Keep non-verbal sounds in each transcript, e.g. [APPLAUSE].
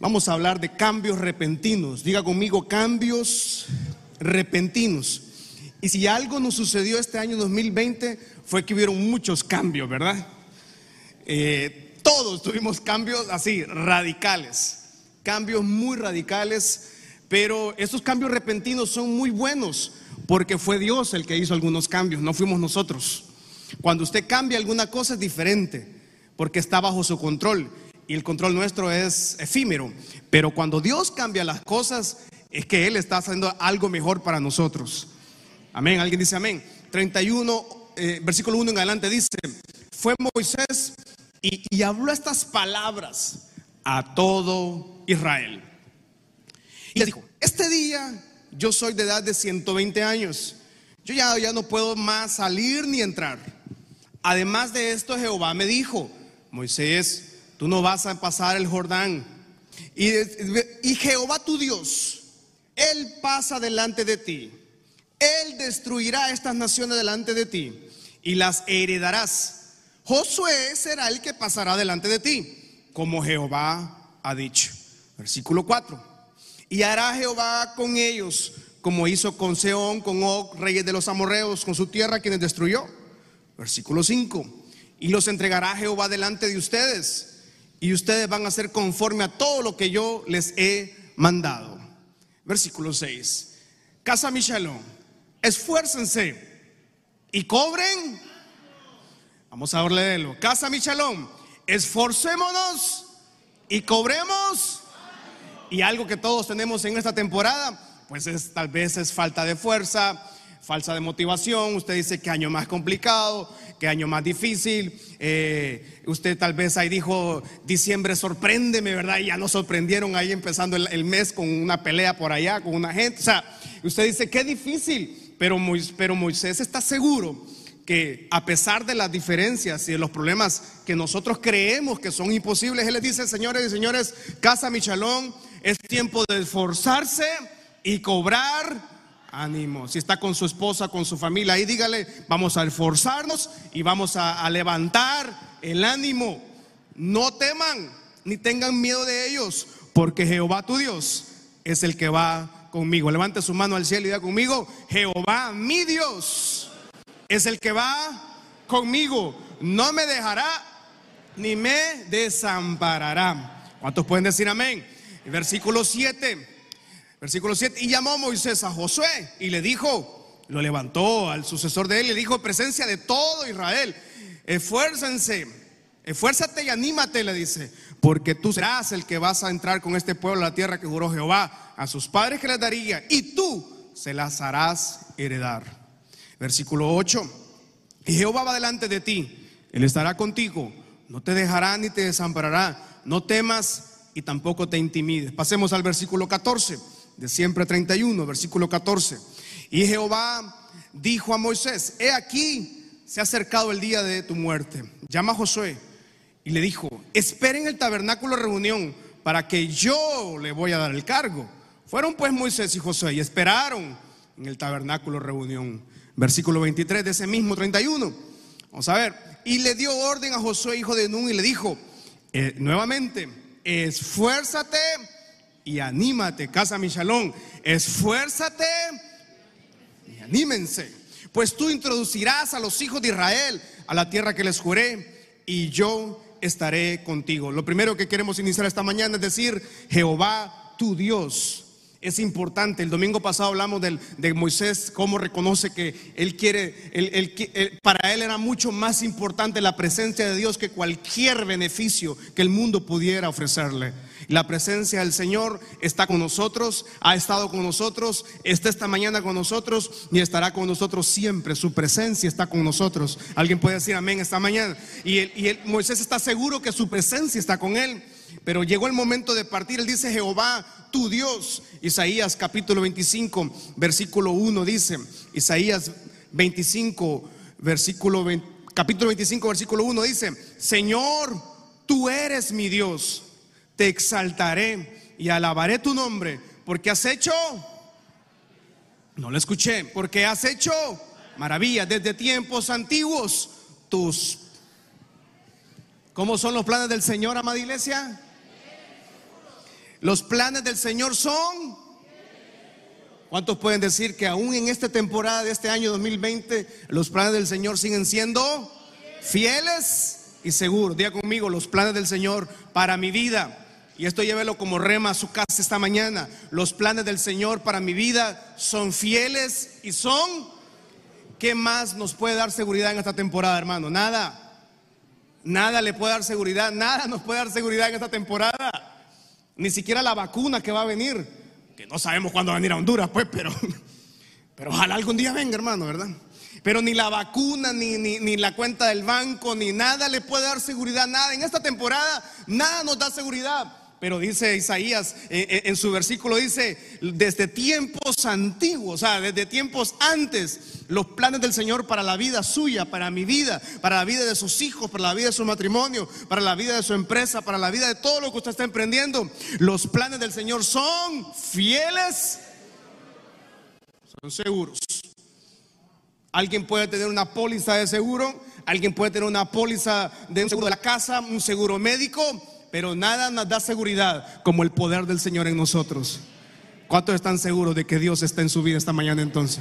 Vamos a hablar de cambios repentinos. Diga conmigo, cambios repentinos. Y si algo nos sucedió este año 2020 fue que hubieron muchos cambios, ¿verdad? Eh, todos tuvimos cambios así, radicales. Cambios muy radicales, pero esos cambios repentinos son muy buenos porque fue Dios el que hizo algunos cambios, no fuimos nosotros. Cuando usted cambia alguna cosa es diferente porque está bajo su control y el control nuestro es efímero. Pero cuando Dios cambia las cosas es que Él está haciendo algo mejor para nosotros. Amén. Alguien dice amén. 31, eh, versículo 1 en adelante dice, fue Moisés y, habló estas palabras a todo Israel. Y le dijo, este día yo soy de edad de 120 años. Yo ya, ya no puedo más salir ni entrar. Además de esto, Jehová me dijo, Moisés, tú no vas a pasar el Jordán. Y, y Jehová tu Dios, Él pasa delante de ti. Él destruirá estas naciones delante de ti y las heredarás. Josué será el que pasará delante de ti, como Jehová ha dicho. Versículo 4. Y hará Jehová con ellos como hizo con Seón, con Og, reyes de los amorreos, con su tierra, quienes destruyó. Versículo 5. Y los entregará Jehová delante de ustedes, y ustedes van a ser conforme a todo lo que yo les he mandado. Versículo 6. Casa Michelón, esfuércense y cobren. Vamos a leerlo. Casa Michelón, esforcémonos y cobremos y algo que todos tenemos en esta temporada, pues es tal vez es falta de fuerza, falsa de motivación. Usted dice que año más complicado, que año más difícil. Eh, usted tal vez ahí dijo, diciembre sorpréndeme, ¿verdad? Y ya nos sorprendieron ahí empezando el, mes con una pelea por allá, con una gente. O sea, usted dice, qué difícil, pero, pero Moisés está seguro que a pesar de las diferencias y de los problemas que nosotros creemos que son imposibles, Él les dice, señores y señores, casa Michalón, es tiempo de esforzarse y cobrar ánimo. Si está con su esposa, con su familia, ahí dígale, vamos a esforzarnos y vamos a, levantar el ánimo. No teman ni tengan miedo de ellos, porque Jehová tu Dios es el que va conmigo. Levante su mano al cielo y diga conmigo, Jehová mi Dios es el que va conmigo. No me dejará ni me desamparará. ¿Cuántos pueden decir amén? Versículo 7. Versículo 7. Y llamó Moisés a Josué y le dijo, lo levantó al sucesor de él, le dijo, presencia de todo Israel, esfuércense, esfuérzate y anímate, le dice, porque tú serás el que vas a entrar con este pueblo a la tierra que juró Jehová a sus padres que les daría, y tú se las harás heredar. Versículo 8. Y Jehová va delante de ti, Él estará contigo, no te dejará ni te desamparará, no temas y tampoco te intimides. Pasemos al versículo 14, de siempre 31, versículo 14. Y Jehová dijo a Moisés, he aquí, se ha acercado el día de tu muerte. Llama a Josué y le dijo, esperen el tabernáculo de reunión para que yo le voy a dar el cargo. Fueron pues Moisés y Josué y esperaron en el tabernáculo de reunión. Versículo 23 de ese mismo 31. Vamos a ver. Y le dio orden a Josué, hijo de Nun, y le dijo, eh, nuevamente, esfuérzate y anímate, casa Michalón, esfuérzate y anímense, pues tú introducirás a los hijos de Israel a la tierra que les juré y yo estaré contigo. Lo primero que queremos iniciar esta mañana es decir, Jehová tu Dios es importante. El domingo pasado hablamos de Moisés, cómo reconoce que él quiere, para él era mucho más importante la presencia de Dios que cualquier beneficio que el mundo pudiera ofrecerle. La presencia del Señor está con nosotros, ha estado con nosotros, está esta mañana con nosotros y estará con nosotros siempre. Su presencia está con nosotros. Alguien puede decir amén esta mañana. Y, y Moisés está seguro que su presencia está con él. Pero llegó el momento de partir. Él dice, Jehová, tu Dios. Isaías capítulo 25, versículo 1 dice, Isaías 25, versículo capítulo 25, versículo 1 dice, Señor, tú eres mi Dios. Te exaltaré y alabaré tu nombre, porque has hecho, no lo escuché, porque has hecho maravillas desde tiempos antiguos. Tus ¿Cómo son los planes del Señor, amada iglesia? Los planes del Señor son... ¿Cuántos pueden decir que aún en esta temporada de este año 2020 los planes del Señor siguen siendo fieles y seguros? Diga conmigo, los planes del Señor para mi vida. Y esto llévelo como rema a su casa esta mañana. Los planes del Señor para mi vida son fieles y son... ¿Qué más nos puede dar seguridad en esta temporada, hermano? Nada. Nada le puede dar seguridad. Nada nos puede dar seguridad en esta temporada. Ni siquiera la vacuna que va a venir, que no sabemos cuándo va a venir a Honduras, pues, pero, [LAUGHS] pero ojalá algún día venga, hermano, ¿verdad? Pero ni la vacuna, ni, ni, ni, la cuenta del banco, ni nada le puede dar seguridad, nada. En esta temporada, nada nos da seguridad. Pero dice Isaías eh, eh, en su versículo, dice, desde tiempos antiguos, o sea, desde tiempos antes, los planes del Señor para la vida suya, para mi vida, para la vida de sus hijos, para la vida de su matrimonio, para la vida de su empresa, para la vida de todo lo que usted está emprendiendo. Los planes del Señor son fieles, son seguros. Alguien puede tener una póliza de seguro, alguien puede tener una póliza de un seguro de la casa, un seguro médico pero nada nos da seguridad como el poder del Señor en nosotros. ¿Cuántos están seguros de que Dios está en su vida esta mañana entonces?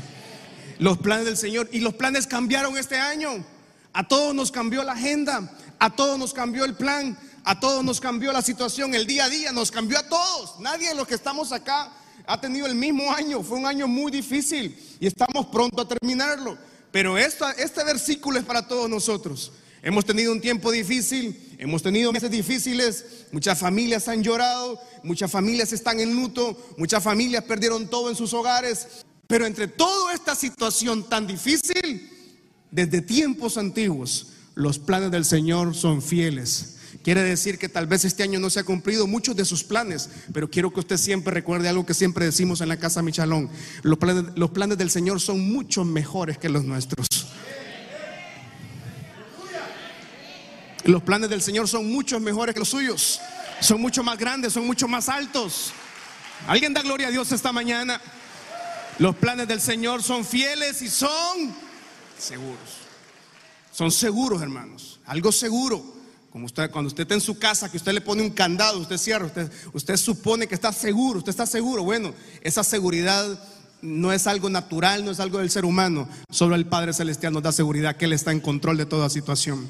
Los planes del Señor y los planes cambiaron este año. A todos nos cambió la agenda, a todos nos cambió el plan, a todos nos cambió la situación, el día a día nos cambió a todos. Nadie de los que estamos acá ha tenido el mismo año. Fue un año muy difícil y estamos pronto a terminarlo. Pero este versículo es para todos nosotros. Hemos tenido un tiempo difícil, hemos tenido meses difíciles, muchas familias han llorado, muchas familias están en luto, muchas familias perdieron todo en sus hogares, pero entre toda esta situación tan difícil, desde tiempos antiguos, los planes del Señor son fieles. Quiere decir que tal vez este año no se ha cumplido muchos de sus planes, pero quiero que usted siempre recuerde algo que siempre decimos en la casa Michalón. Los planes, los planes del Señor son mucho mejores que los nuestros. Los planes del Señor son mucho mejores que los suyos. Son mucho más grandes, son mucho más altos. Alguien da gloria a Dios esta mañana. Los planes del Señor son fieles y son seguros. Son seguros, hermanos. Algo seguro. Como usted, cuando usted está en su casa, que usted le pone un candado, usted cierra, usted, usted supone que está seguro, usted está seguro. Bueno, esa seguridad no es algo natural, no es algo del ser humano. Solo el Padre Celestial nos da seguridad que Él está en control de toda situación.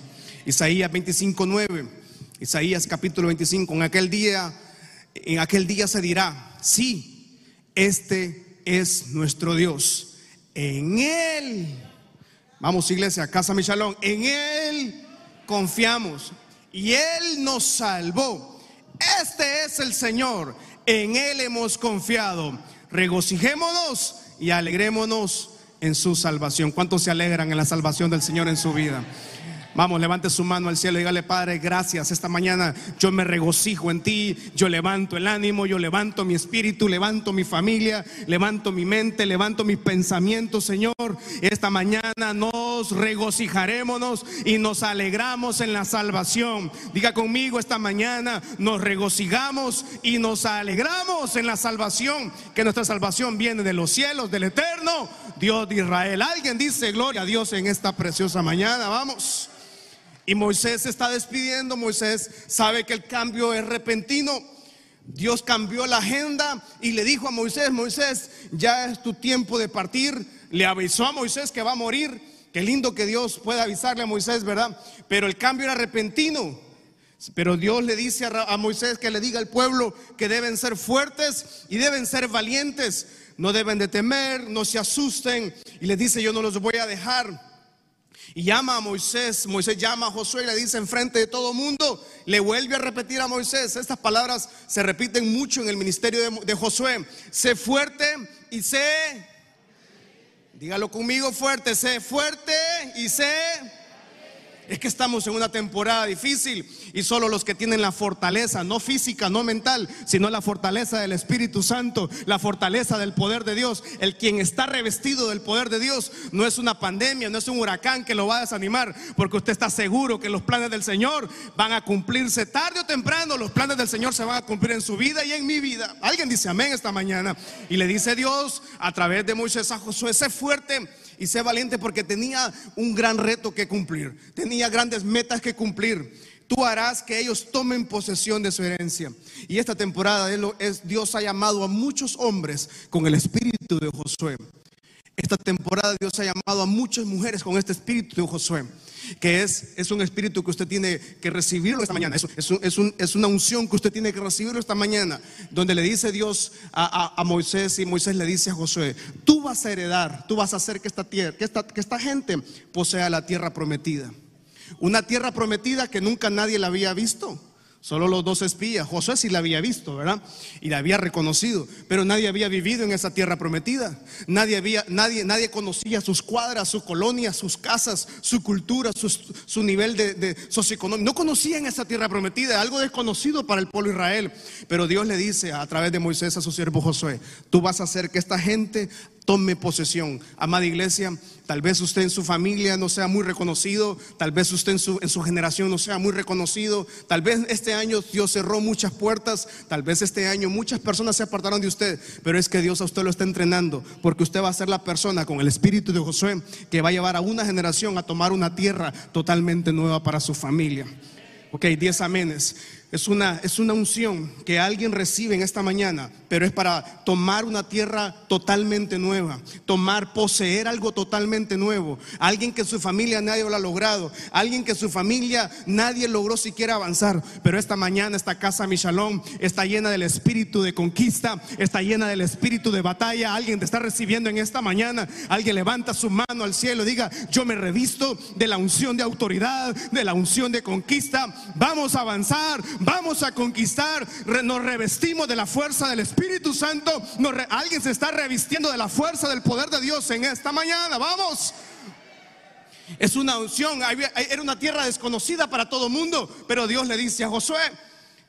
Isaías 25, 9. Isaías capítulo 25. En aquel día, en aquel día se dirá, sí, este es nuestro Dios. En Él, vamos iglesia, casa Michalón, en Él confiamos y Él nos salvó. Este es el Señor, en Él hemos confiado. Regocijémonos y alegrémonos en su salvación. ¿Cuántos se alegran en la salvación del Señor en su vida? Vamos, levante su mano al cielo y dígale, Padre, gracias. Esta mañana yo me regocijo en ti, yo levanto el ánimo, yo levanto mi espíritu, levanto mi familia, levanto mi mente, levanto mis pensamientos, Señor. Esta mañana nos regocijaremos y nos alegramos en la salvación. Diga conmigo, esta mañana nos regocijamos y nos alegramos en la salvación, que nuestra salvación viene de los cielos, del eterno Dios de Israel. Alguien dice gloria a Dios en esta preciosa mañana. Vamos. Y Moisés se está despidiendo, Moisés sabe que el cambio es repentino. Dios cambió la agenda y le dijo a Moisés, Moisés, ya es tu tiempo de partir. Le avisó a Moisés que va a morir. Qué lindo que Dios pueda avisarle a Moisés, ¿verdad? Pero el cambio era repentino. Pero Dios le dice a Moisés que le diga al pueblo que deben ser fuertes y deben ser valientes. No deben de temer, no se asusten. Y le dice, yo no los voy a dejar. Y llama a Moisés, Moisés llama a Josué y le dice enfrente de todo mundo, le vuelve a repetir a Moisés, estas palabras se repiten mucho en el ministerio de, de Josué, sé fuerte y sé, dígalo conmigo fuerte, sé fuerte y sé es que estamos en una temporada difícil y solo los que tienen la fortaleza, no física, no mental, sino la fortaleza del Espíritu Santo, la fortaleza del poder de Dios, el quien está revestido del poder de Dios, no es una pandemia, no es un huracán que lo va a desanimar, porque usted está seguro que los planes del Señor van a cumplirse tarde o temprano, los planes del Señor se van a cumplir en su vida y en mi vida. Alguien dice amén esta mañana y le dice Dios a través de Moisés a Josué, sé fuerte y sé valiente porque tenía un gran reto que cumplir, tenía grandes metas que cumplir. Tú harás que ellos tomen posesión de su herencia. Y esta temporada Dios ha llamado a muchos hombres con el espíritu de Josué. Esta temporada Dios ha llamado a muchas mujeres con este espíritu de Josué que es, es un espíritu que usted tiene que recibirlo esta mañana. Es, es, una unción que usted tiene que recibirlo esta mañana, donde le dice Dios a, Moisés y Moisés le dice a Josué, tú vas a heredar, tú vas a hacer que esta, tierra, que esta, que esta gente posea la tierra prometida. Una tierra prometida que nunca nadie la había visto. Solo los dos espías. Josué sí la había visto, ¿verdad? Y la había reconocido, pero nadie había vivido en esa tierra prometida. Nadie había, nadie, nadie conocía sus cuadras, sus colonias, sus casas, su cultura, su, nivel de, de, socioeconómico. No conocían esa tierra prometida, algo desconocido para el pueblo Israel. Pero Dios le dice a través de Moisés a su siervo Josué: Tú vas a hacer que esta gente tome posesión. Amada iglesia, tal vez usted en su familia no sea muy reconocido, tal vez usted en su, en su generación no sea muy reconocido, tal vez este año Dios cerró muchas puertas, tal vez este año muchas personas se apartaron de usted, pero es que Dios a usted lo está entrenando, porque usted va a ser la persona con el espíritu de Josué que va a llevar a una generación a tomar una tierra totalmente nueva para su familia. Ok, diez amenes. Es una, es una unción que alguien recibe en esta mañana, pero es para tomar una tierra totalmente nueva, tomar, poseer algo totalmente nuevo. Alguien que su familia nadie lo ha logrado, alguien que su familia nadie logró siquiera avanzar, pero esta mañana esta casa Michalón está llena del espíritu de conquista, está llena del espíritu de batalla. Alguien te está recibiendo en esta mañana, alguien levanta su mano al cielo diga, yo me revisto de la unción de autoridad, de la unción de conquista, vamos a avanzar vamos a conquistar, nos revestimos de la fuerza del Espíritu Santo, alguien se está revistiendo de la fuerza del poder de Dios en esta mañana, vamos. Es una unción, era una tierra desconocida para todo mundo, pero Dios le dice a Josué,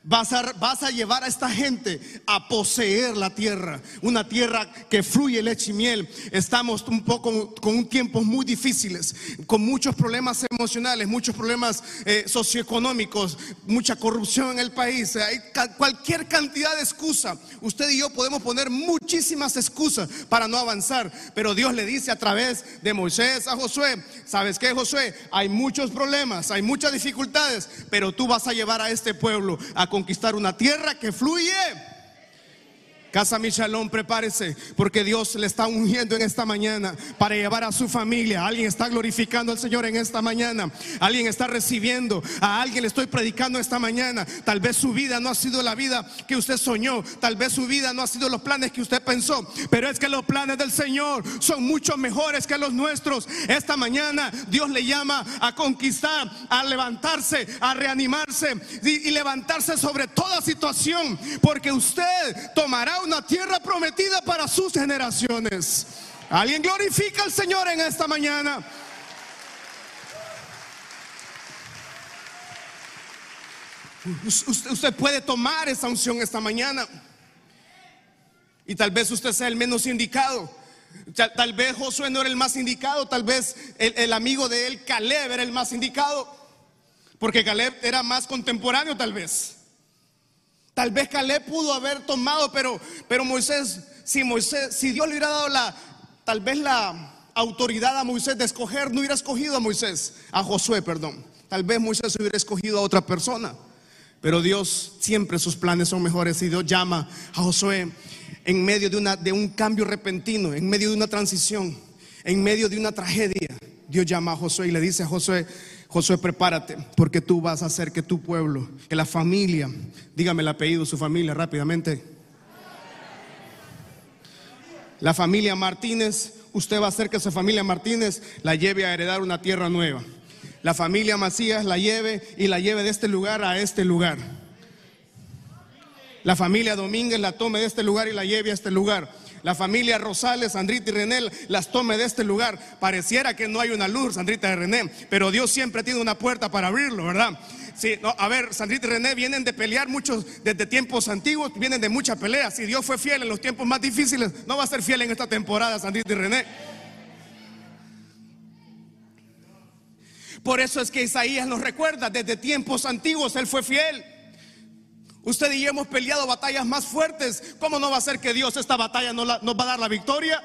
Vas a, llevar a esta gente a poseer la tierra, una tierra que fluye leche y miel. Estamos un poco con tiempos muy difíciles, con muchos problemas emocionales, muchos problemas eh, socioeconómicos, mucha corrupción en el país. Hay cualquier cantidad de excusas. Usted y yo podemos poner muchísimas excusas para no avanzar, pero Dios le dice a través de Moisés a Josué, ¿sabes qué, Josué? Hay muchos problemas, hay muchas dificultades, pero tú vas a llevar a este pueblo a conquistar una tierra que fluye Casa Michalón, prepárese, porque Dios le está ungiendo en esta mañana para llevar a su familia. Alguien está glorificando al Señor en esta mañana. Alguien está recibiendo. A alguien le estoy predicando esta mañana. Tal vez su vida no ha sido la vida que usted soñó. Tal vez su vida no ha sido los planes que usted pensó. Pero es que los planes del Señor son mucho mejores que los nuestros. Esta mañana Dios le llama a conquistar, a levantarse, a reanimarse y, y levantarse sobre toda situación. Porque usted tomará una tierra prometida para sus generaciones. Alguien glorifica al Señor en esta mañana. Usted, puede tomar esa unción esta mañana. Y tal vez usted sea el menos indicado. Tal, vez Josué no era el más indicado. Tal vez el, el amigo de él, Caleb, era el más indicado. Porque Caleb era más contemporáneo tal vez. Tal vez Caleb pudo haber tomado, pero, pero Moisés, si Moisés, si Dios le hubiera dado la, tal vez la autoridad a Moisés de escoger, no hubiera escogido a Moisés, a Josué, perdón. Tal vez Moisés hubiera escogido a otra persona. Pero Dios siempre sus planes son mejores y Dios llama a Josué en medio de, una, de un cambio repentino, en medio de una transición, en medio de una tragedia. Dios llama a Josué y le dice a Josué, Josué, prepárate, porque tú vas a hacer que tu pueblo, que la familia, dígame el apellido, su familia rápidamente. La familia Martínez, usted va a hacer que su familia Martínez la lleve a heredar una tierra nueva. La familia Macías la lleve y la lleve de este lugar a este lugar. La familia Domínguez la tome de este lugar y la lleve a este lugar la familia Rosales, Sandrita y René las tome de este lugar. Pareciera que no hay una luz, Sandrita y René, pero Dios siempre tiene una puerta para abrirlo, ¿verdad? Sí, a ver, Sandrita y René vienen de pelear muchos desde tiempos antiguos, vienen de muchas peleas. Si Dios fue fiel en los tiempos más difíciles, no va a ser fiel en esta temporada, Sandrita y René. Por eso es que Isaías nos recuerda, desde tiempos antiguos Él fue fiel. Usted y yo hemos peleado batallas más fuertes. ¿Cómo no va a ser que Dios esta batalla nos, va a dar la victoria?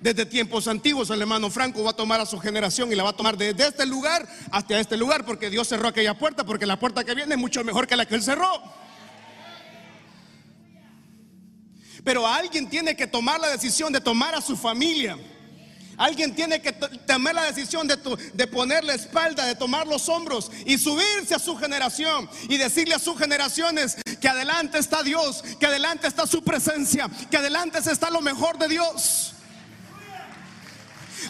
desde tiempos antiguos el hermano Franco va a tomar a su generación y la va a tomar desde este lugar hasta este lugar porque Dios cerró aquella puerta porque la puerta que viene es mucho mejor que la que él cerró. Pero alguien tiene que tomar la decisión de tomar a su familia. Alguien tiene que tomar la decisión de, de poner la espalda, de tomar los hombros y subirse a su generación y decirle a sus generaciones que adelante está Dios, que adelante está su presencia, que adelante está lo mejor de Dios.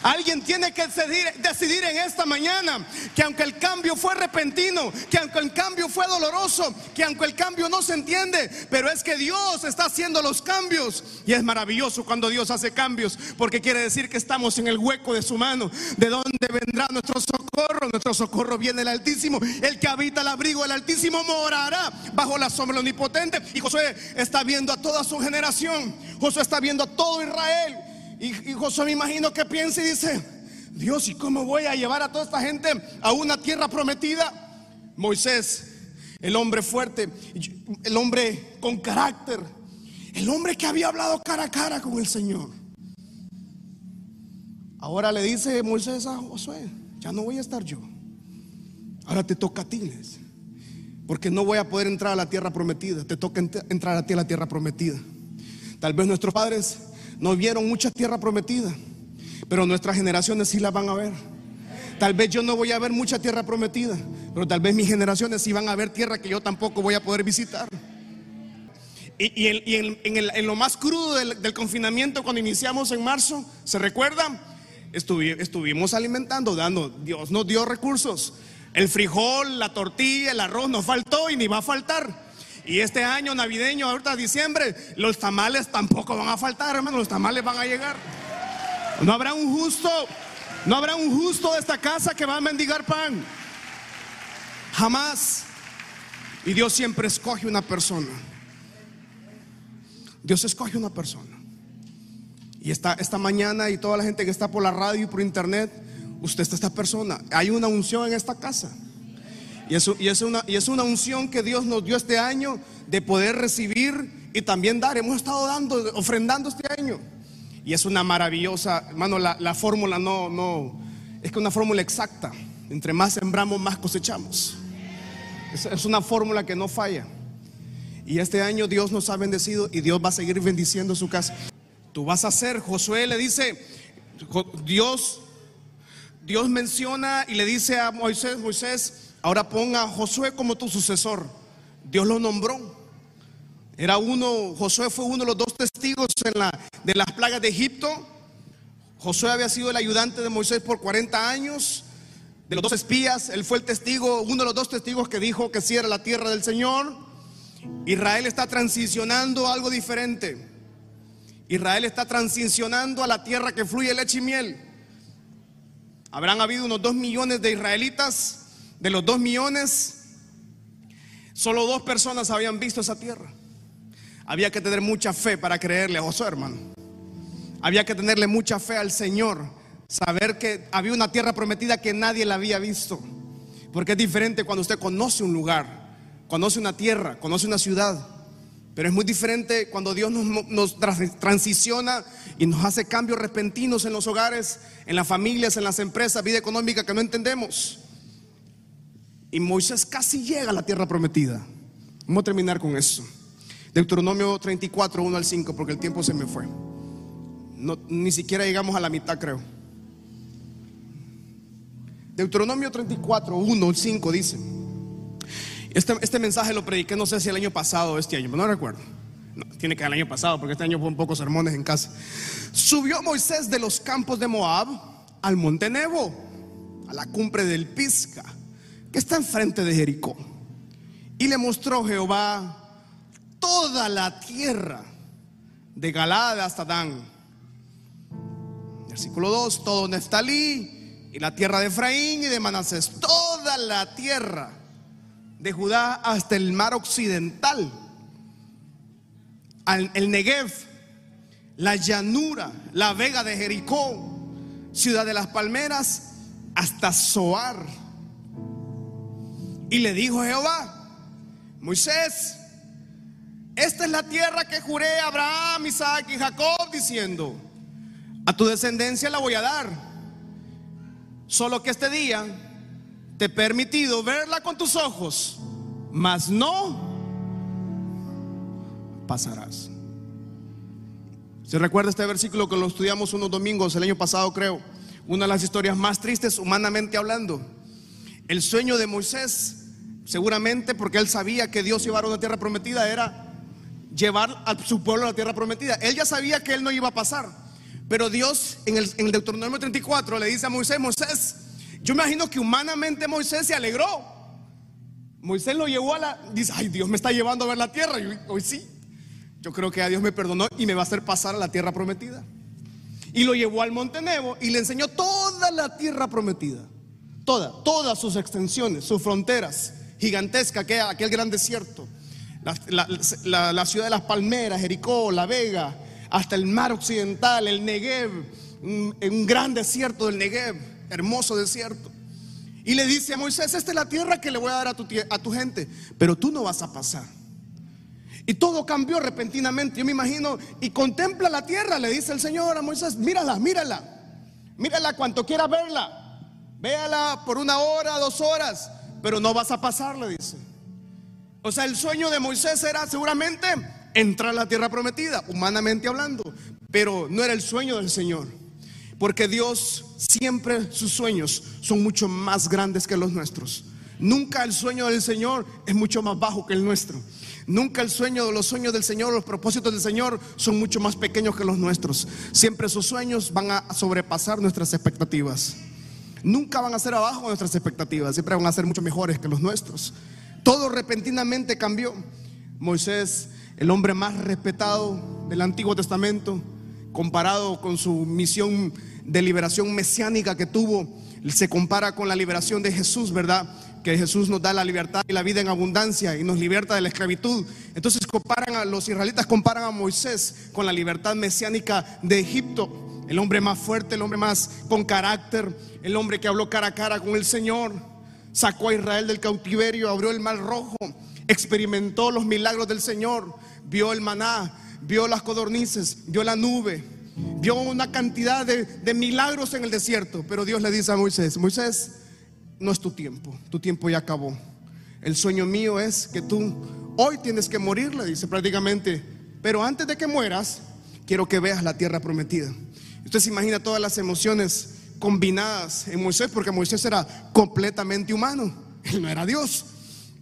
Alguien tiene que decidir, en esta mañana que aunque el cambio fue repentino, que aunque el cambio fue doloroso, que aunque el cambio no se entiende, pero es que Dios está haciendo los cambios. Y es maravilloso cuando Dios hace cambios, porque quiere decir que estamos en el hueco de su mano. ¿De dónde vendrá nuestro socorro? Nuestro socorro viene del Altísimo. El que habita el abrigo del Altísimo morará bajo la sombra del Omnipotente. Y Josué está viendo a toda su generación. Josué está viendo a todo Israel. Y, Josué me imagino que piensa y dice, Dios, ¿y cómo voy a llevar a toda esta gente a una tierra prometida? Moisés, el hombre fuerte, el hombre con carácter, el hombre que había hablado cara a cara con el Señor. Ahora le dice Moisés a Josué, ya no voy a estar yo. Ahora te toca a ti, porque no voy a poder entrar a la tierra prometida. Te toca entrar a ti a la tierra prometida. Tal vez nuestros padres no vieron mucha tierra prometida, pero nuestras generaciones sí la van a ver. Tal vez yo no voy a ver mucha tierra prometida, pero tal vez mis generaciones sí van a ver tierra que yo tampoco voy a poder visitar. Y, en, lo más crudo del, confinamiento, cuando iniciamos en marzo, ¿se recuerdan? estuvimos alimentando, dando, Dios nos dio recursos. El frijol, la tortilla, el arroz nos faltó y ni va a faltar. Y este año navideño, ahorita diciembre, los tamales tampoco van a faltar, hermano, los tamales van a llegar. No habrá un justo, no habrá un justo de esta casa que va a mendigar pan. Jamás. Y Dios siempre escoge una persona. Dios escoge una persona. Y esta, esta mañana y toda la gente que está por la radio y por internet, usted está esta persona. Hay una unción en esta casa. Y es, y, una, y una unción que Dios nos dio este año de poder recibir y también dar. Hemos estado dando, ofrendando este año. Y es una maravillosa, hermano, la, fórmula no, no, es que una fórmula exacta. Entre más sembramos, más cosechamos. Es, es una fórmula que no falla. Y este año Dios nos ha bendecido y Dios va a seguir bendiciendo su casa. Tú vas a ser, Josué le dice, Dios, Dios menciona y le dice a Moisés, Moisés, Ahora ponga a Josué como tu sucesor. Dios lo nombró. Era uno, Josué fue uno de los dos testigos de las plagas de Egipto. Josué había sido el ayudante de Moisés por 40 años. De los dos espías, él fue el testigo, uno de los dos testigos que dijo que sí era la tierra del Señor. Israel está transicionando a algo diferente. Israel está transicionando a la tierra que fluye leche y miel. Habrán habido unos dos millones de israelitas de los dos millones, solo dos personas habían visto esa tierra. Había que tener mucha fe para creerle a Josué, hermano. Había que tenerle mucha fe al Señor. Saber que había una tierra prometida que nadie la había visto. Porque es diferente cuando usted conoce un lugar, conoce una tierra, conoce una ciudad. Pero es muy diferente cuando Dios nos, nos, transiciona y nos hace cambios repentinos en los hogares, en las familias, en las empresas, vida económica que no entendemos. Y Moisés casi llega a la tierra prometida. Vamos a terminar con eso. Deuteronomio 34, 1 al 5, porque el tiempo se me fue. No, ni siquiera llegamos a la mitad, creo. Deuteronomio 34, 1 al 5 dice. Este, este, mensaje lo prediqué, no sé si el año pasado o este año, no recuerdo. tiene que ser el año pasado, porque este año fue un pocos sermones en casa. Subió Moisés de los campos de Moab al monte Nebo, a la cumbre del Pisca que está enfrente de Jericó. Y le mostró Jehová toda la tierra, de Galada hasta Dan. Versículo 2, todo Neftalí y la tierra de Efraín y de Manasés, toda la tierra de Judá hasta el mar occidental, el Negev, la llanura, la vega de Jericó, ciudad de las palmeras, hasta Zoar y le dijo Jehová, Moisés, esta es la tierra que juré a Abraham, Isaac y Jacob, diciendo, A tu descendencia la voy a dar. Solo que este día te he permitido verla con tus ojos, mas no pasarás. ¿Se recuerda este versículo que lo estudiamos unos domingos el año pasado, creo? Una de las historias más tristes humanamente hablando. El sueño de Moisés, seguramente porque él sabía que Dios iba a una tierra prometida, era llevar a su pueblo a la tierra prometida. Él ya sabía que él no iba a pasar. Pero Dios en el, en el Deuteronomio 34 le dice a Moisés, Moisés, yo imagino que humanamente Moisés se alegró. Moisés lo llevó a la, dice, ay Dios me está llevando a ver la tierra. Y hoy sí, yo creo que a Dios me perdonó y me va a hacer pasar a la tierra prometida. Y lo llevó al monte Nebo y le enseñó toda la tierra prometida. Toda, todas sus extensiones, sus fronteras, gigantesca, aquel, aquel gran desierto. La, ciudad de las palmeras, Jericó, La Vega, hasta el mar occidental, el Negev, un, un gran desierto del Negev, hermoso desierto. Y le dice a Moisés, esta es la tierra que le voy a dar a tu, a tu gente, pero tú no vas a pasar. Y todo cambió repentinamente. Yo me imagino, y contempla la tierra, le dice el Señor a Moisés, mírala, mírala, mírala cuanto quiera verla, véala por una hora, dos horas, pero no vas a pasar, le dice. O sea, el sueño de Moisés era seguramente entrar a la tierra prometida, humanamente hablando, pero no era el sueño del Señor. Porque Dios siempre sus sueños son mucho más grandes que los nuestros. Nunca el sueño del Señor es mucho más bajo que el nuestro. Nunca el sueño de los sueños del Señor, los propósitos del Señor son mucho más pequeños que los nuestros. Siempre sus sueños van a sobrepasar nuestras expectativas. Nunca van a ser abajo nuestras expectativas, siempre van a ser mucho mejores que los nuestros. Todo repentinamente cambió. Moisés, el hombre más respetado del Antiguo Testamento, comparado con su misión de liberación mesiánica que tuvo, se compara con la liberación de Jesús, ¿verdad? Que Jesús nos da la libertad y la vida en abundancia y nos liberta de la esclavitud. Entonces comparan a los israelitas comparan a Moisés con la libertad mesiánica de Egipto, el hombre más fuerte, el hombre más con carácter, el hombre que habló cara a cara con el Señor, sacó a Israel del cautiverio, abrió el mar rojo, experimentó los milagros del Señor, vio el maná, vio las codornices, vio la nube, vio una cantidad de, milagros en el desierto. Pero Dios le dice a Moisés, Moisés, no es tu tiempo, tu tiempo ya acabó. El sueño mío es que tú hoy tienes que morir, le dice prácticamente, pero antes de que mueras, quiero que veas la tierra prometida. Se imagina todas las emociones combinadas en Moisés, porque Moisés era completamente humano, [LAUGHS] él no era Dios.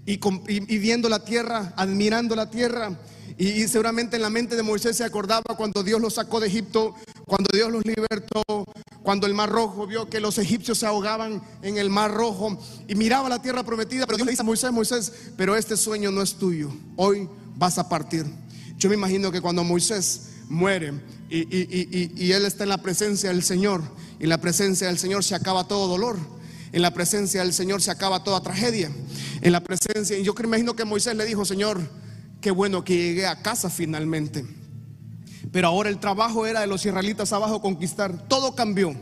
Y, y, y viendo la tierra, admirando la tierra, y, seguramente en la mente de Moisés se acordaba cuando Dios los sacó de Egipto, cuando Dios los libertó, cuando el mar rojo vio que los egipcios se ahogaban en el mar rojo y miraba la tierra prometida, pero Dios le dice a Moisés, Moisés, pero este sueño no es tuyo, hoy vas a partir. Yo me imagino que cuando Moisés muere y, y, y él está en la presencia del Señor, y en la presencia del Señor se acaba todo dolor. En la presencia del Señor se acaba toda tragedia. En la presencia, y yo imagino que Moisés le dijo, Señor, Qué bueno que llegué a casa finalmente. Pero ahora el trabajo era de los israelitas abajo conquistar. Todo cambió.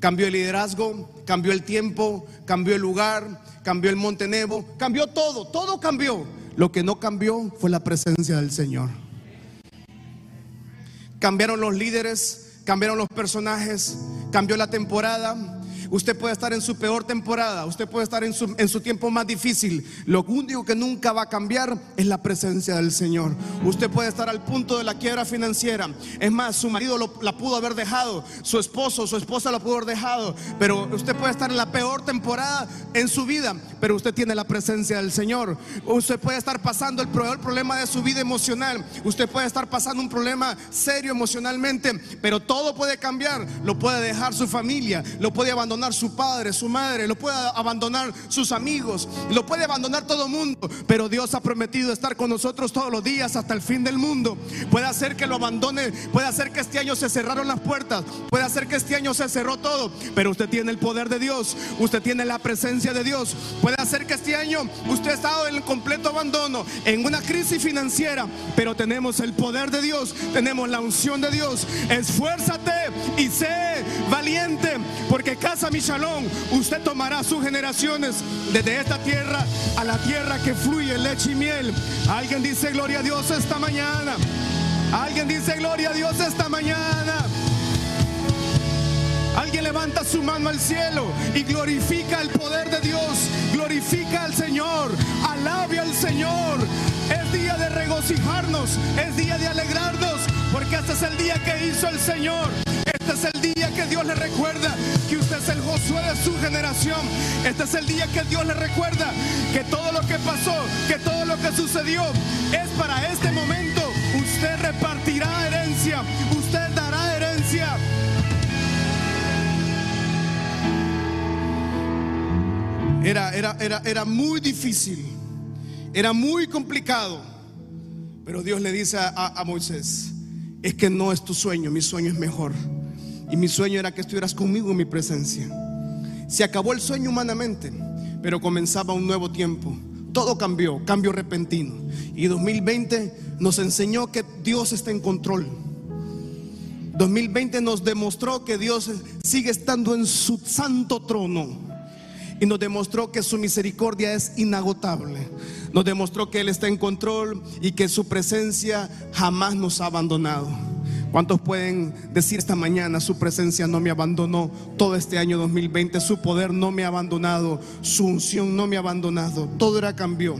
Cambió el liderazgo, cambió el tiempo, cambió el lugar, cambió el monte Nebo, cambió todo, todo cambió. Lo que no cambió fue la presencia del Señor. Cambiaron los líderes, cambiaron los personajes, cambió la temporada, Usted puede estar en su peor temporada, usted puede estar en su, en su tiempo más difícil. Lo único que nunca va a cambiar es la presencia del Señor. Usted puede estar al punto de la quiebra financiera. Es más, su marido lo, la pudo haber dejado, su esposo, su esposa la pudo haber dejado. Pero usted puede estar en la peor temporada en su vida, pero usted tiene la presencia del Señor. Usted puede estar pasando el peor problema de su vida emocional. Usted puede estar pasando un problema serio emocionalmente, pero todo puede cambiar. Lo puede dejar su familia, lo puede su padre, su madre, lo puede abandonar sus amigos, lo puede abandonar todo mundo, pero Dios ha prometido estar con nosotros todos los días hasta el fin del mundo. Puede hacer que lo abandone, puede hacer que este año se cerraron las puertas, puede hacer que este año se cerró todo, pero usted tiene el poder de Dios, usted tiene la presencia de Dios. Puede hacer que este año usted ha estado en completo abandono, en una crisis financiera, pero tenemos el poder de Dios, tenemos la unción de Dios. Esfuérzate y sé valiente, porque casa mi shalom, usted tomará sus generaciones desde esta tierra a la tierra que fluye leche y miel. Alguien dice gloria a Dios esta mañana. Alguien dice gloria a Dios esta mañana. Levanta su mano al cielo y glorifica el poder de Dios, glorifica al Señor, alabe al Señor. Es día de regocijarnos, es día de alegrarnos, porque este es el día que hizo el Señor. Este es el día que Dios le recuerda que usted es el Josué de su generación. Este es el día que Dios le recuerda que todo lo que pasó, que todo lo que sucedió es para este momento. Usted repartirá herencia, usted dará herencia. Era, era, era, era muy difícil, era muy complicado, pero Dios le dice a, a Moisés, es que no es tu sueño, mi sueño es mejor. Y mi sueño era que estuvieras conmigo en mi presencia. Se acabó el sueño humanamente, pero comenzaba un nuevo tiempo. Todo cambió, cambio repentino. Y 2020 nos enseñó que Dios está en control. 2020 nos demostró que Dios sigue estando en su santo trono y nos demostró que su misericordia es inagotable. Nos demostró que Él está en control y que su presencia jamás nos ha abandonado. ¿Cuántos pueden decir esta mañana, su presencia no me abandonó todo este año 2020, su poder no me ha abandonado, su unción no me ha abandonado, todo era cambió.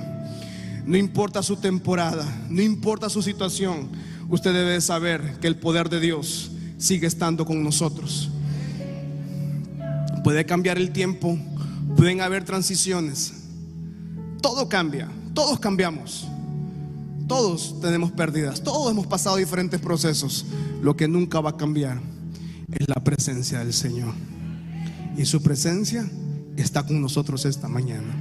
No importa su temporada, no importa su situación, usted debe saber que el poder de Dios sigue estando con nosotros. Puede cambiar el tiempo, Pueden haber transiciones. Todo cambia, todos cambiamos. Todos tenemos pérdidas, todos hemos pasado diferentes procesos. Lo que nunca va a cambiar es la presencia del Señor. Y su presencia está con nosotros esta mañana.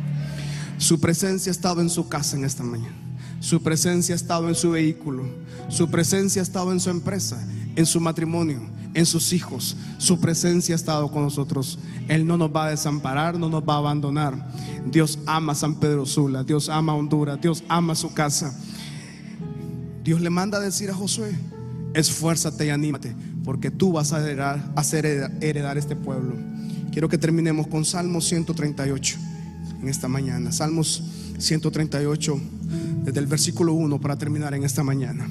Su presencia ha estado en su casa en esta mañana. Su presencia ha estado en su vehículo. Su presencia ha estado en su empresa, en su matrimonio, en sus hijos. Su presencia ha estado con nosotros. Él no nos va a desamparar, no nos va a abandonar. Dios ama San Pedro Sula, Dios ama Honduras, Dios ama su casa. Dios le manda a decir a Josué, esfuérzate y anímate, porque tú vas a heredar, hacer heredar este pueblo. Quiero que terminemos con Salmos 138 en esta mañana. Salmos 138, desde el versículo 1 para terminar en esta mañana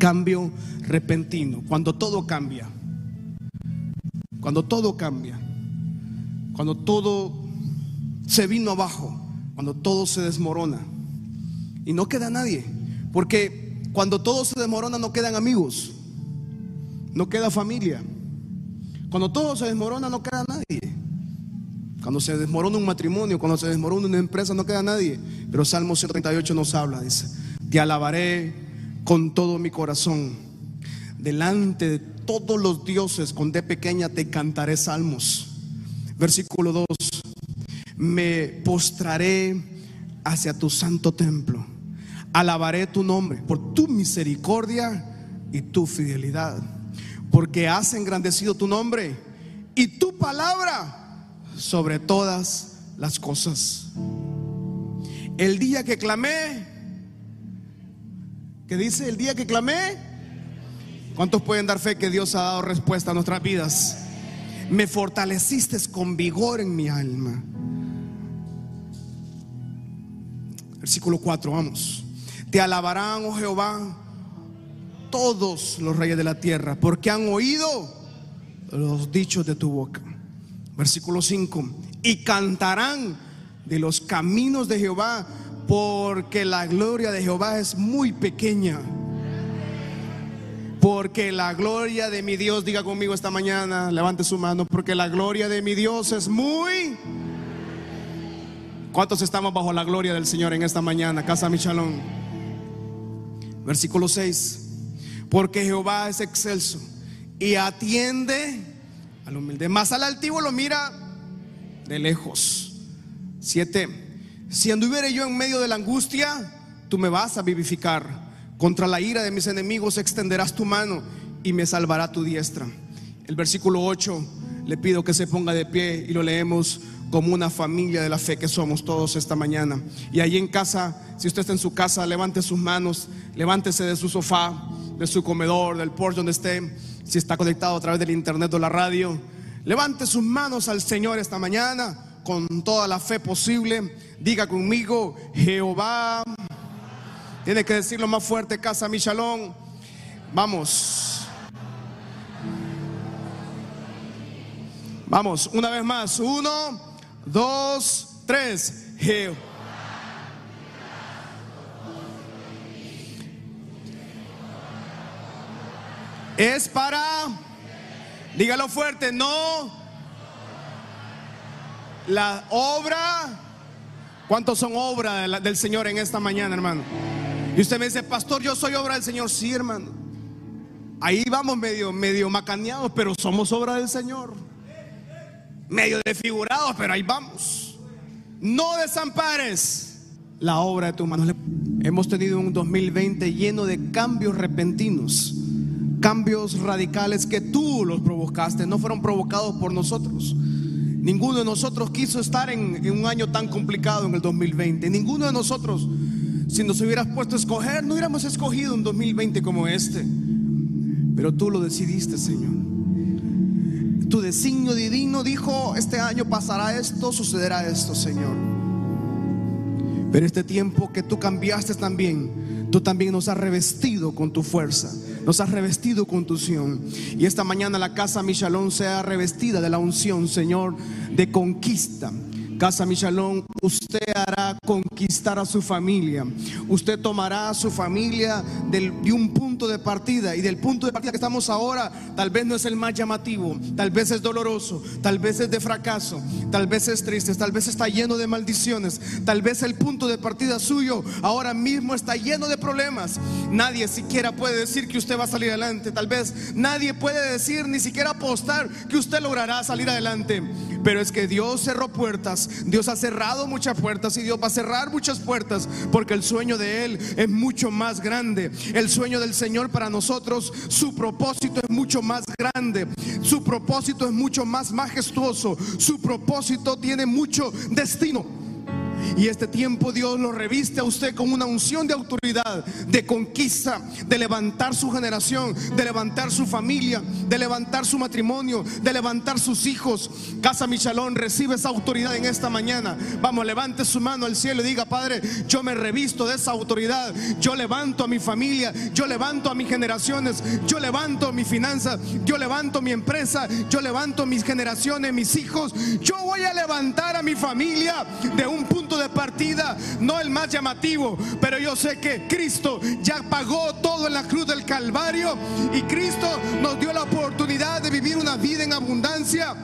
cambio repentino, cuando todo cambia, cuando todo cambia, cuando todo se vino abajo, cuando todo se desmorona y no queda nadie, porque cuando todo se desmorona no quedan amigos, no queda familia, cuando todo se desmorona no queda nadie. Cuando se desmorona un matrimonio, cuando se desmorona una empresa, no queda nadie. Pero Salmo 138 nos habla, dice, te alabaré con todo mi corazón. Delante de todos los dioses, con de pequeña te cantaré salmos. Versículo 2. Me postraré hacia tu santo templo. Alabaré tu nombre por tu misericordia y tu fidelidad. Porque has engrandecido tu nombre y tu palabra sobre todas las cosas. El día que clamé, que dice el día que clamé. ¿Cuántos pueden dar fe que Dios ha dado respuesta a nuestras vidas? Me fortaleciste con vigor en mi alma. Versículo 4, vamos. Te alabarán, oh Jehová, todos los reyes de la tierra, porque han oído los dichos de tu boca. Versículo 5. Y cantarán de los caminos de Jehová porque la gloria de Jehová es muy pequeña. Porque la gloria de mi Dios, diga conmigo esta mañana, levante su mano, porque la gloria de mi Dios es muy... ¿Cuántos estamos bajo la gloria del Señor en esta mañana? Casa Michalón. Versículo 6. Porque Jehová es excelso y atiende al humilde. Más al altivo lo mira de lejos. 7 si anduviere yo en medio de la angustia, tú me vas a vivificar. Contra la ira de mis enemigos extenderás tu mano y me salvará tu diestra. El versículo 8 le pido que se ponga de pie y lo leemos como una familia de la fe que somos todos esta mañana. Y ahí en casa, si usted está en su casa, levante sus manos, levántese de su sofá, de su comedor, del porche donde esté, si está conectado a través del internet o la radio. Levante sus manos al Señor esta mañana con toda la fe posible. Diga conmigo, Jehová. Tiene que decirlo más fuerte, casa Michalón. Vamos. Vamos, una vez más. Uno, dos, tres. Es para, dígalo fuerte, no. La obra, ¿cuántos son obra del Señor en esta mañana, hermano? Y usted me dice, pastor, yo soy obra del Señor. Sí, hermano. Ahí vamos medio, medio macaneados, pero somos obra del Señor. Medio desfigurados, pero ahí vamos. No desampares la obra de tu mano. Hemos tenido un 2020 lleno de cambios repentinos, cambios radicales que tú los provocaste, no fueron provocados por nosotros. Ninguno de nosotros quiso estar en, un año tan complicado en el 2020. Ninguno de nosotros si nos hubieras puesto a escoger, no hubiéramos escogido un 2020 como este. Pero tú lo decidiste, Señor. Tu designio divino dijo, este año pasará esto, sucederá esto, Señor. Pero este tiempo que tú cambiaste también, tú también nos has revestido con tu fuerza, nos has revestido con tu unción. Y esta mañana la casa Michalón sea revestida de la unción, Señor, de conquista Casa Michalón, usted hará conquistar a su familia. Usted tomará a su familia de un punto de partida. Y del punto de partida que estamos ahora, tal vez no es el más llamativo, tal vez es doloroso, tal vez es de fracaso, tal vez es triste, tal vez está lleno de maldiciones, tal vez el punto de partida suyo ahora mismo está lleno de problemas. Nadie siquiera puede decir que usted va a salir adelante. Tal vez nadie puede decir, ni siquiera apostar que usted logrará salir adelante. Pero es que Dios cerró puertas, Dios ha cerrado muchas puertas y Dios va a cerrar muchas puertas porque el sueño de Él es mucho más grande. El sueño del Señor para nosotros, su propósito es mucho más grande, su propósito es mucho más majestuoso, su propósito tiene mucho destino. Y este tiempo Dios lo reviste a usted con una unción de autoridad, de conquista, de levantar su generación, de levantar su familia, de levantar su matrimonio, de levantar sus hijos. Casa Michalón recibe esa autoridad en esta mañana. Vamos, levante su mano al cielo y diga, Padre, yo me revisto de esa autoridad. Yo levanto a mi familia, yo levanto a mis generaciones, yo levanto mi finanzas, yo levanto mi empresa, yo levanto mis generaciones, mis hijos. Yo voy a levantar a mi familia de un punto de partida, no el más llamativo, pero yo sé que Cristo ya pagó todo en la cruz del Calvario y Cristo nos dio la oportunidad de vivir una vida en abundancia.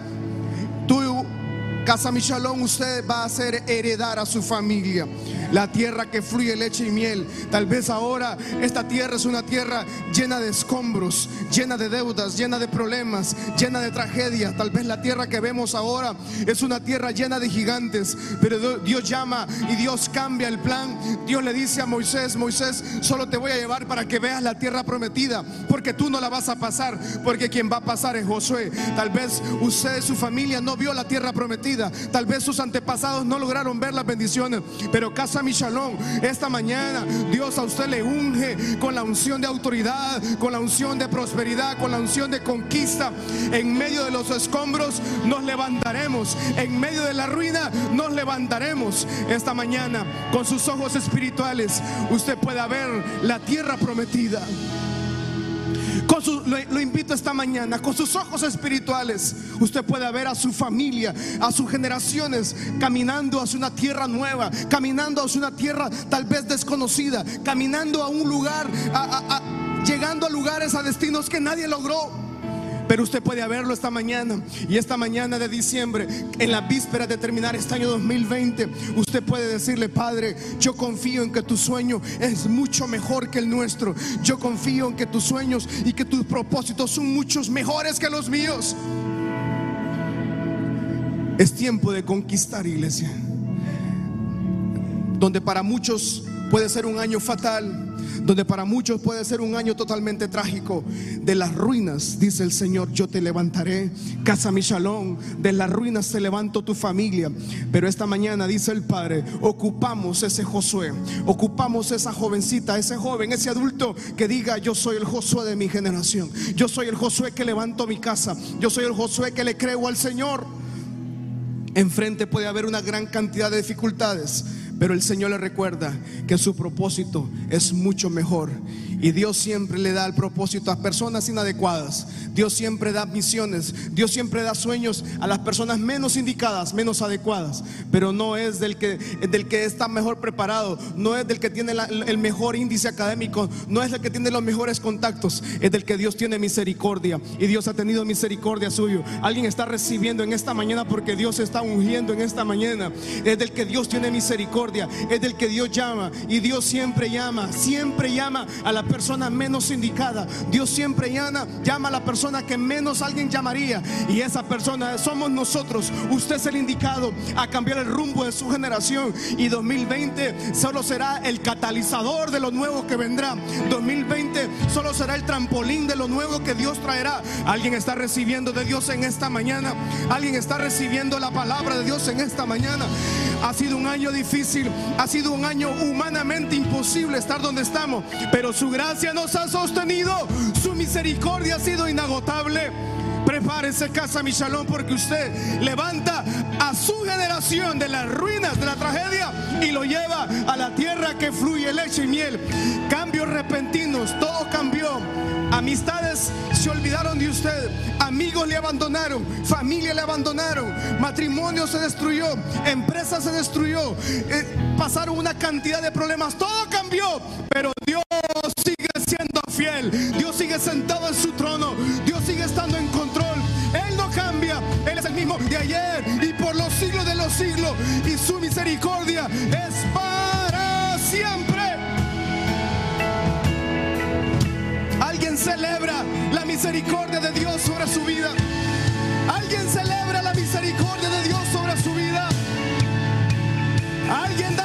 Casa Michalón, usted va a hacer heredar a su familia la tierra que fluye leche y miel. Tal vez ahora esta tierra es una tierra llena de escombros, llena de deudas, llena de problemas, llena de tragedias. Tal vez la tierra que vemos ahora es una tierra llena de gigantes, pero Dios llama y Dios cambia el plan. Dios le dice a Moisés, Moisés, solo te voy a llevar para que veas la tierra prometida, porque tú no la vas a pasar, porque quien va a pasar es Josué. Tal vez usted, su familia no vio la tierra prometida, tal vez sus antepasados no lograron ver las bendiciones, pero casa mi shalom. Esta mañana Dios a usted le unge con la unción de autoridad, con la unción de prosperidad, con la unción de conquista. En medio de los escombros nos levantaremos. En medio de la ruina nos levantaremos. Esta mañana con sus ojos espirituales usted pueda ver la tierra prometida lo, invito esta mañana, con sus ojos espirituales, usted puede ver a su familia, a sus generaciones, caminando hacia una tierra nueva, caminando hacia una tierra tal vez desconocida, caminando a un lugar, llegando a lugares, a destinos que nadie logró. Pero usted puede verlo esta mañana y esta mañana de diciembre, en la víspera de terminar este año 2020, usted puede decirle, Padre, yo confío en que tu sueño es mucho mejor que el nuestro. Yo confío en que tus sueños y que tus propósitos son muchos mejores que los míos. Es tiempo de conquistar, iglesia. Donde para muchos puede ser un año fatal donde para muchos puede ser un año totalmente trágico. De las ruinas, dice el Señor, yo te levantaré. Casa mi shalom, de las ruinas te levanto tu familia. Pero esta mañana, dice el Padre, ocupamos ese Josué, ocupamos esa jovencita, ese joven, ese adulto que diga, yo soy el Josué de mi generación. Yo soy el Josué que levanto mi casa. Yo soy el Josué que le creo al Señor. Enfrente puede haber una gran cantidad de dificultades pero el Señor le recuerda que su propósito es mucho mejor Y Dios siempre le da el propósito a personas inadecuadas. Dios siempre da misiones. Dios siempre da sueños a las personas menos indicadas, menos adecuadas. Pero no es del que, del que está mejor preparado. No es del que tiene el mejor índice académico. No es el que tiene los mejores contactos. Es del que Dios tiene misericordia. Y Dios ha tenido misericordia suyo. Alguien está recibiendo en esta mañana porque Dios está ungiendo en esta mañana. Es del que Dios tiene misericordia. Es del que Dios llama. Y Dios siempre llama. Siempre llama a la persona menos indicada. Dios siempre llama, llama a la persona que menos alguien llamaría. Y esa persona somos nosotros. Usted es el indicado a cambiar el rumbo de su generación. Y 2020 solo será el catalizador de lo nuevo que vendrá. 2020 solo será el trampolín de lo nuevo que Dios traerá. Alguien está recibiendo de Dios en esta mañana. Alguien está recibiendo la palabra de Dios en esta mañana. Ha sido un año difícil. Ha sido un año humanamente imposible estar donde estamos. Pero su gracia nos ha sostenido, su misericordia ha sido inagotable. Prepárese casa Michalón porque usted levanta a su generación de las ruinas de la tragedia y lo lleva a la tierra que fluye leche y miel. Cambios repentinos, todo cambió. Amistades se olvidaron de usted, amigos le abandonaron, familia le abandonaron, matrimonio se destruyó, empresa se destruyó, eh, pasaron una cantidad de problemas, todo cambió, pero Dios sigue siendo fiel, Dios sigue sentado en su trono, Dios sigue estando en control, Él no cambia, Él es el mismo de ayer y por los siglos de los siglos y su misericordia es para siempre. Alguien celebra la misericordia de Dios sobre su vida. Alguien celebra la misericordia de Dios sobre su vida. Alguien